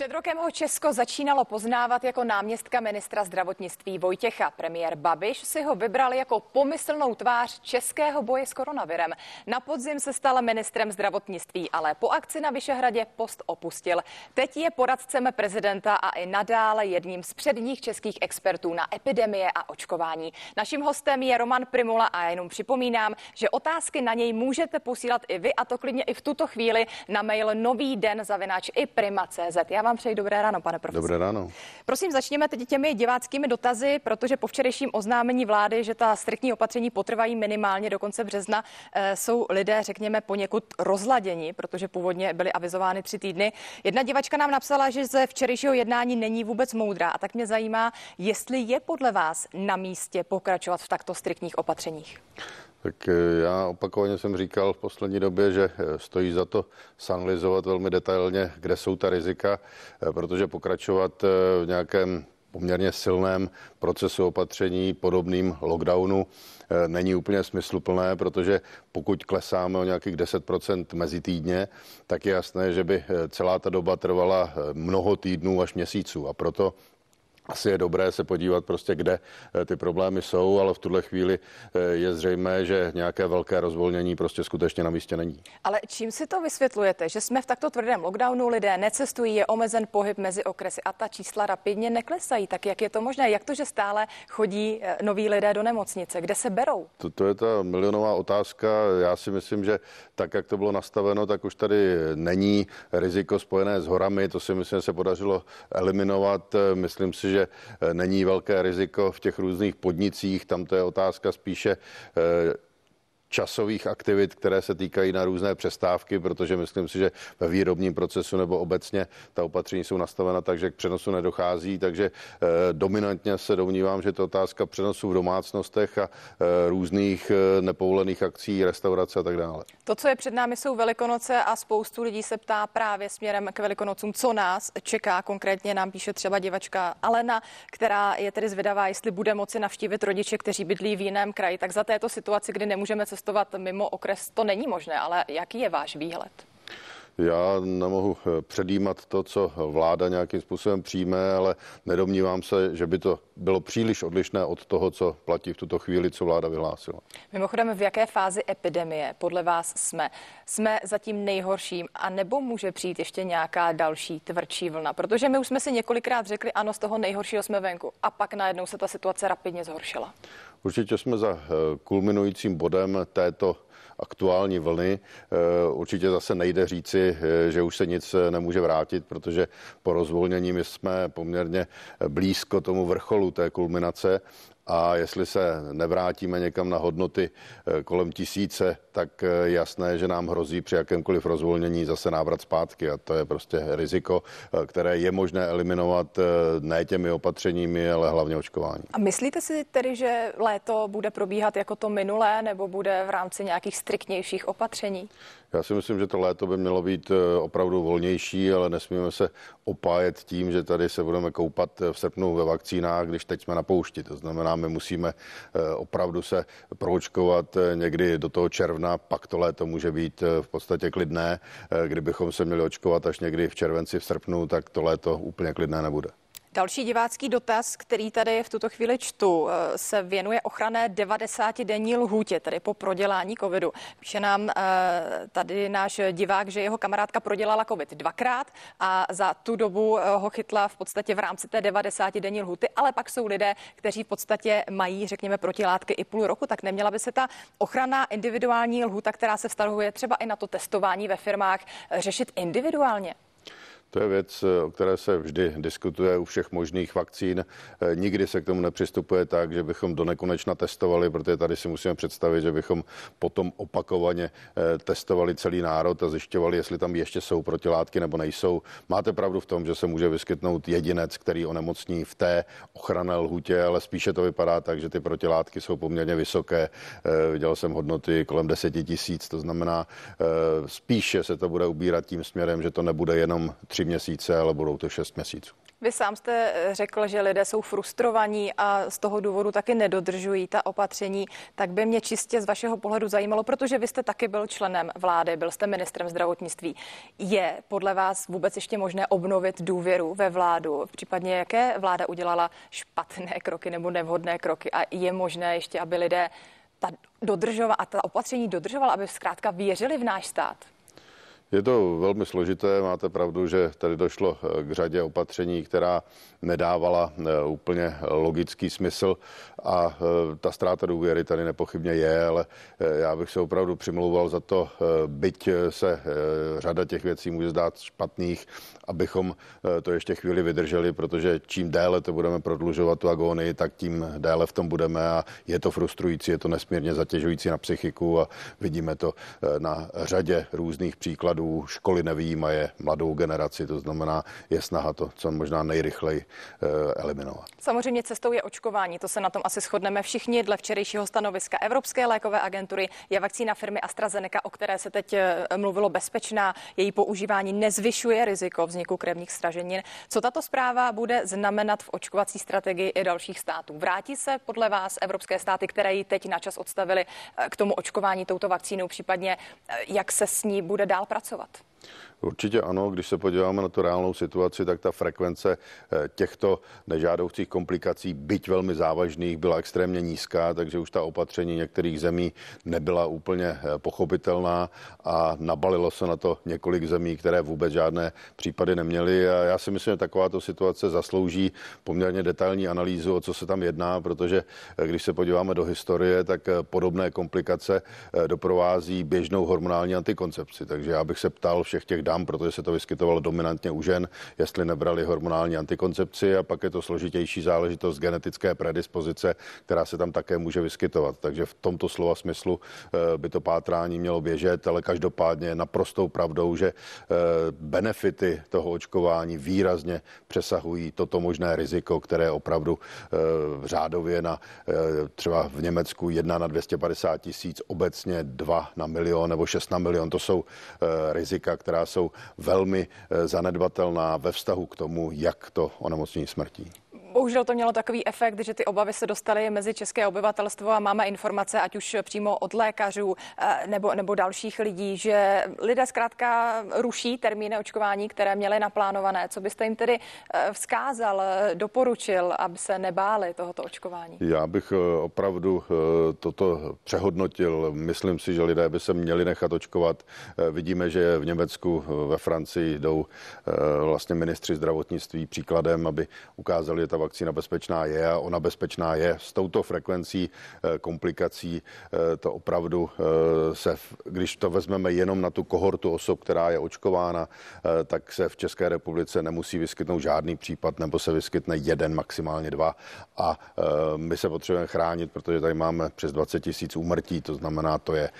Před rokem ho Česko začínalo poznávat jako náměstka ministra zdravotnictví Vojtěcha. Premiér Babiš si ho vybral jako pomyslnou tvář českého boje s koronavirem. Na podzim se stal ministrem zdravotnictví, ale po akci na Vyšehradě post opustil. Teď je poradcem prezidenta a i nadále jedním z předních českých expertů na epidemie a očkování. Naším hostem je Roman Primula a jenom připomínám, že otázky na něj můžete posílat i vy a to klidně i v tuto chvíli na mail nový den zavináč i prima.cz. Já vám přeji dobré ráno, pane profesor. Dobré ráno. Prosím, začněme teď těmi diváckými dotazy, protože po včerejším oznámení vlády, že ta striktní opatření potrvají minimálně do konce března, eh, jsou lidé, řekněme, poněkud rozladěni, protože původně byly avizovány tři týdny. Jedna divačka nám napsala, že ze včerejšího jednání není vůbec moudrá a tak mě zajímá, jestli je podle vás na místě pokračovat v takto striktních opatřeních. Tak eh, já opakovaně jsem říkal v poslední době, že eh, stojí za to sanalizovat velmi detailně, kde jsou ta rizika, eh, protože pokračovat v nějakém poměrně silném procesu opatření podobným lockdownu není úplně smysluplné, protože pokud klesáme o nějakých 10% mezi týdně, tak je jasné, že by celá ta doba trvala mnoho týdnů až měsíců. A proto asi je dobré se podívat prostě, kde eh, ty problémy jsou, ale v tuhle chvíli eh, je zřejmé, že nějaké velké rozvolnění prostě skutečně na místě není. Ale čím si to vysvětlujete, že jsme v takto tvrdém lockdownu, lidé necestují, je omezen pohyb mezi okresy a ta čísla rapidně neklesají. Tak jak je to možné? Jak to, že stále chodí eh, noví lidé do nemocnice? Kde se berou? To, to je ta milionová otázka. Já si myslím, že tak, jak to bylo nastaveno, tak už tady není riziko spojené s horami. To si myslím, že se podařilo eliminovat. Myslím si, že že eh, není velké riziko v těch různých podnicích. Tam to je otázka spíše eh, časových aktivit, které se týkají na různé přestávky, protože myslím si, že ve výrobním procesu nebo obecně ta opatření jsou nastavena tak, že k přenosu nedochází, takže eh, dominantně se domnívám, že to otázka přenosu v domácnostech a eh, různých eh, nepovolených akcí, restaurace a tak dále. To, co je před námi, jsou Velikonoce a spoustu lidí se ptá právě směrem k Velikonocům, co nás čeká. Konkrétně nám píše třeba divačka Alena, která je tedy zvědavá, jestli bude moci navštívit rodiče, kteří bydlí v jiném kraji. Tak za této situaci, kdy nemůžeme cestovat cestovat mimo okres, to není možné, ale jaký je váš výhled? Já nemohu eh, předjímat to, co vláda nějakým způsobem přijme, ale nedomnívám se, že by to bylo příliš odlišné od toho, co platí v tuto chvíli, co vláda vyhlásila. Mimochodem, v jaké fázi epidemie podle vás jsme? Jsme zatím nejhorším a nebo může přijít ještě nějaká další tvrdší vlna? Protože my už jsme si několikrát řekli, ano, z toho nejhoršího jsme venku a pak najednou se ta situace rapidně zhoršila. Určitě jsme za eh, kulminujícím bodem této aktuální vlny. Eh, určitě zase nejde říci, eh, že už se nic nemůže vrátit, protože po rozvolnění my jsme poměrně blízko tomu vrcholu té kulminace a jestli se nevrátíme někam na hodnoty eh, kolem tisíce, tak je jasné, že nám hrozí při jakémkoliv rozvolnění zase návrat zpátky a to je prostě riziko, eh, které je možné eliminovat eh, ne těmi opatřeními, ale hlavně očkování. A myslíte si tedy, že léto bude probíhat jako to minulé nebo bude v rámci nějakých striktnějších opatření? Já si myslím, že to léto by mělo být opravdu volnější, ale nesmíme se opájet tím, že tady se budeme koupat v srpnu ve vakcínách, když teď jsme na poušti. To znamená, my musíme eh, opravdu se proočkovat eh, někdy do toho června, pak to léto může být eh, v podstatě klidné. Kdybychom se měli očkovat až někdy v červenci, v srpnu, tak to léto úplně klidné nebude. Další divácký dotaz, který tady v tuto chvíli čtu, eh, se věnuje ochranné 90-denní lhůtě, tedy po prodělání covidu. Píše nám eh, tady náš divák, že jeho kamarádka prodělala covid dvakrát a za tu dobu eh, ho chytla v podstatě v rámci té 90-denní lhuty, ale pak jsou lidé, kteří v podstatě mají, řekněme, protilátky i půl roku, tak neměla by se ta ochranná individuální lhuta, která se vztahuje třeba i na to testování ve firmách, řešit individuálně? To je věc, eh, o které se vždy diskutuje u všech možných vakcín. Eh, nikdy se k tomu nepřistupuje tak, že bychom do nekonečna testovali, protože tady si musíme představit, že bychom potom opakovaně eh, testovali celý národ a zjišťovali, jestli tam ještě jsou protilátky nebo nejsou. Máte pravdu v tom, že se může vyskytnout jedinec, který onemocní v té ochranné lhutě, ale spíše to vypadá tak, že ty protilátky jsou poměrně vysoké. Viděl jsem hodnoty kolem 10 tisíc, to znamená, spíše se to bude ubírat tím směrem, že to nebude jenom tři tři měsíce, ale budou to šest měsíců. Vy sám jste eh, řekl, že lidé jsou frustrovaní a z toho důvodu taky nedodržují ta opatření. Tak by mě čistě z vašeho pohledu zajímalo, protože vy jste taky byl členem vlády, byl jste ministrem zdravotnictví. Je podle vás vůbec ještě možné obnovit důvěru ve vládu? Případně jaké vláda udělala špatné kroky nebo nevhodné kroky? A je možné ještě, aby lidé ta dodržovala a ta opatření dodržovala, aby zkrátka věřili v náš stát? Je to velmi složité, máte pravdu, že tady došlo eh, k řadě opatření, která nedávala eh, úplně logický smysl a eh, ta ztráta důvěry tady nepochybně je, ale já bych se opravdu přimlouval za to, byť se řada těch věcí může zdát špatných, abychom to ještě chvíli vydrželi, protože čím déle to budeme prodlužovat tu agónii, tak tím déle v tom budeme a je to frustrující, je to nesmírně zatěžující na psychiku a vidíme to na řadě různých příkladů případů školy nevýjímaje mladou generaci, to znamená, je snaha to co možná nejrychleji eh, eliminovat. Samozřejmě cestou je očkování, to se na tom asi shodneme všichni. Dle včerejšího stanoviska Evropské lékové agentury je vakcína firmy AstraZeneca, o které se teď eh, mluvilo, bezpečná. Její používání nezvyšuje riziko vzniku krevních straženin. Co tato zpráva bude znamenat v očkovací strategii i dalších států? Vrátí se podle vás evropské státy, které ji teď na čas odstavili eh, k tomu očkování touto vakcínou, případně jak se s ní bude dál pracovat? Pracovat. Určitě ano, když se podíváme na tu reálnou situaci, tak ta frekvence eh, těchto nežádoucích komplikací, byť velmi závažných, byla extrémně nízká, takže už ta opatření některých zemí nebyla úplně eh, pochopitelná a nabalilo se na to několik zemí, které vůbec žádné případy neměly. A já si myslím, že takováto situace zaslouží poměrně detailní analýzu, o co se tam jedná, protože eh, když se podíváme do historie, tak podobné komplikace doprovází běžnou hormonální antikoncepci. Takže já bych se ptal všech těch dám, protože se to vyskytovalo dominantně u žen, jestli nebrali hormonální antikoncepci a pak je to složitější záležitost genetické predispozice, která se tam také může vyskytovat. Takže v tomto slova smyslu eh, by to pátrání mělo běžet, ale každopádně naprostou pravdou, že eh, benefity toho očkování výrazně přesahují toto možné riziko, které opravdu v eh, řádově na třeba v Německu 1 na 250 tisíc, obecně 2 na milion nebo 6 na milion. To jsou rizika, která jsou velmi eh, zanedbatelná ve vztahu k tomu, jak to onemocnění smrtí. Bohužel to mělo takový efekt, že ty obavy se dostaly mezi české obyvatelstvo a máme informace, ať už přímo od lékařů eh, nebo, nebo dalších lidí, že lidé zkrátka ruší termíny očkování, které měly naplánované. Co byste jim tedy eh, vzkázal, doporučil, aby se nebáli tohoto očkování? Já bych eh, opravdu toto přehodnotil. Myslím si, že lidé by se měli nechat očkovat. Vidíme, že v Německu, ve Francii jdou vlastně ministři zdravotnictví příkladem, aby ukázali, že ta vakcína bezpečná je a ona bezpečná je. S touto frekvencí eh, komplikací eh, to opravdu eh, se, když to vezmeme jenom na tu kohortu osob, která je očkována, tak se v České republice nemusí vyskytnout žádný případ, nebo se vyskytne jeden, maximálně dva. A my se potřebujeme chránit, protože tady máme přes 20 tisíc úmrtí, to znamená, to je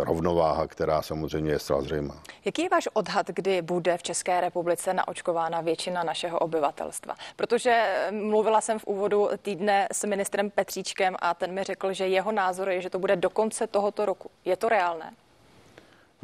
rovnováha, která samozřejmě je zcela zřejmá. Jaký je váš odhad, kdy bude v České republice naočkována většina našeho obyvatelstva? Protože Mluvila jsem v úvodu týdne s ministrem Petříčkem a ten mi řekl, že jeho názor je, že to bude do konce tohoto roku. Je to reálné?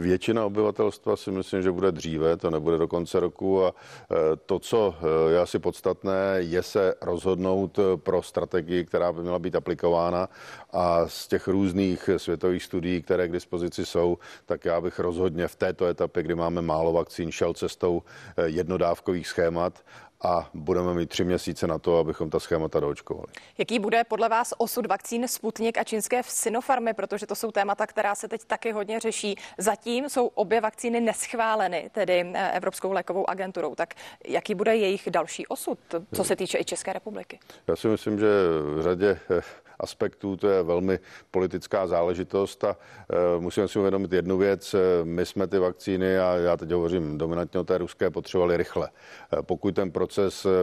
Většina obyvatelstva si myslím, že bude dříve, to nebude do konce roku a e, to, co e, je asi podstatné, je se rozhodnout e, pro strategii, která by měla být aplikována a z těch různých světových studií, které k dispozici jsou, tak já bych rozhodně v této etapě, kdy máme málo vakcín, šel cestou jednodávkových schémat a budeme mít tři měsíce na to, abychom ta schémata doočkovali. Jaký bude podle vás osud vakcín Sputnik a čínské Sinopharmy, protože to jsou témata, která se teď taky hodně řeší. Zatím jsou obě vakcíny neschváleny, tedy eh, Evropskou lékovou agenturou. Tak jaký bude jejich další osud, co se týče i České republiky? Já si myslím, že v řadě eh, aspektů. To je velmi politická záležitost a e, musíme si uvědomit jednu věc. My jsme ty vakcíny, a já teď hovořím dominantně o té ruské, potřebovali rychle. E, pokud ten proces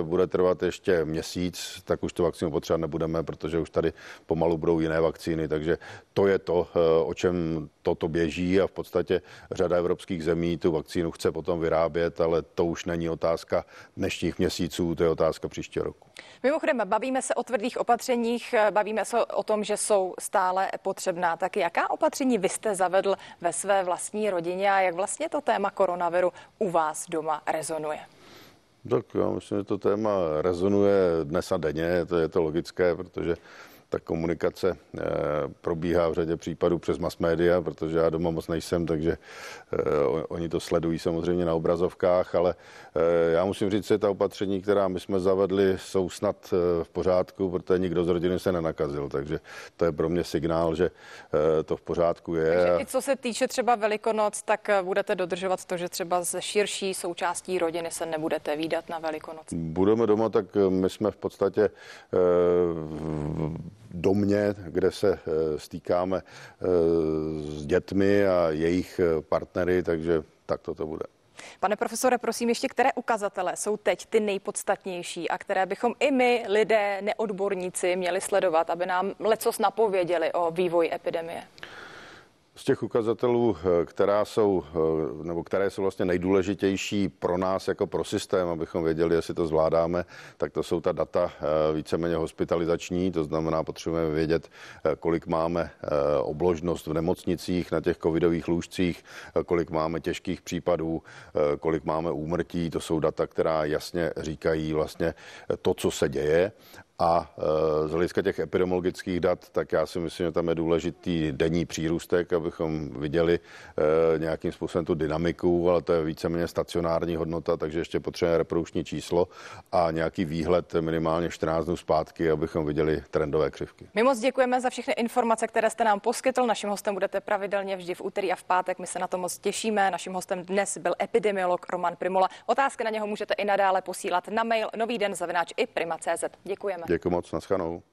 bude trvat ještě měsíc, tak už tu vakcínu potřebovat nebudeme, protože už tady pomalu budou jiné vakcíny. Takže to je to, e, o čem toto běží a v podstatě řada evropských zemí tu vakcínu chce potom vyrábět, ale to už není otázka dnešních měsíců, to je otázka příštího roku. Mimochodem, bavíme se o tvrdých opatřeních, bavíme se o tom, že jsou stále potřebná. Tak jaká opatření vy jste zavedl ve své vlastní rodině a jak vlastně to téma koronaviru u vás doma rezonuje? Tak já myslím, že to téma rezonuje dnes a denně, to je to logické, protože ta komunikace eh, probíhá v řadě případů přes mass media, protože já doma moc nejsem, takže eh, oni to sledují samozřejmě na obrazovkách, ale eh, já musím říct, že ta opatření, která my jsme zavedli, jsou snad v pořádku, protože nikdo z rodiny se nenakazil, takže to je pro mě signál, že to v pořádku je. Takže i co se týče třeba Velikonoc, tak budete dodržovat to, že třeba ze širší součástí rodiny se nebudete výdat na Velikonoc. Budeme doma, tak my jsme v podstatě domě, kde se eh, stýkáme eh, s dětmi a jejich eh, partnery, takže tak to bude. Pane profesore, prosím ještě, které ukazatele jsou teď ty nejpodstatnější a které bychom i my, lidé, neodborníci, měli sledovat, aby nám lecos napověděli o vývoji epidemie? Z těch ukazatelů, eh, která jsou, eh, nebo které jsou vlastně nejdůležitější pro nás jako pro systém, abychom věděli, jestli to zvládáme, tak to jsou ta data eh, víceméně hospitalizační, to znamená, potřebujeme vědět, kolik máme obložnost v nemocnicích na těch covidových lůžcích, kolik máme těžkých případů, kolik máme úmrtí, to jsou data, která jasně říkají vlastně to, co se děje a e, z hlediska těch epidemiologických dat, tak já si myslím, že tam je důležitý denní přírůstek, abychom viděli e, nějakým způsobem tu dynamiku, ale to je víceméně stacionární hodnota, takže ještě potřebujeme reprodukční číslo a nějaký výhled minimálně 14 dnů zpátky, abychom viděli trendové křivky. My moc děkujeme za všechny informace, které jste nám poskytl. Naším hostem budete pravidelně vždy v úterý a v pátek. My se na to moc těšíme. Naším hostem dnes byl epidemiolog Roman Primola. Otázky na něho můžete i nadále posílat na mail nový den zavináč i prima.cz. Děkujeme. Děkuji moc, naschanou.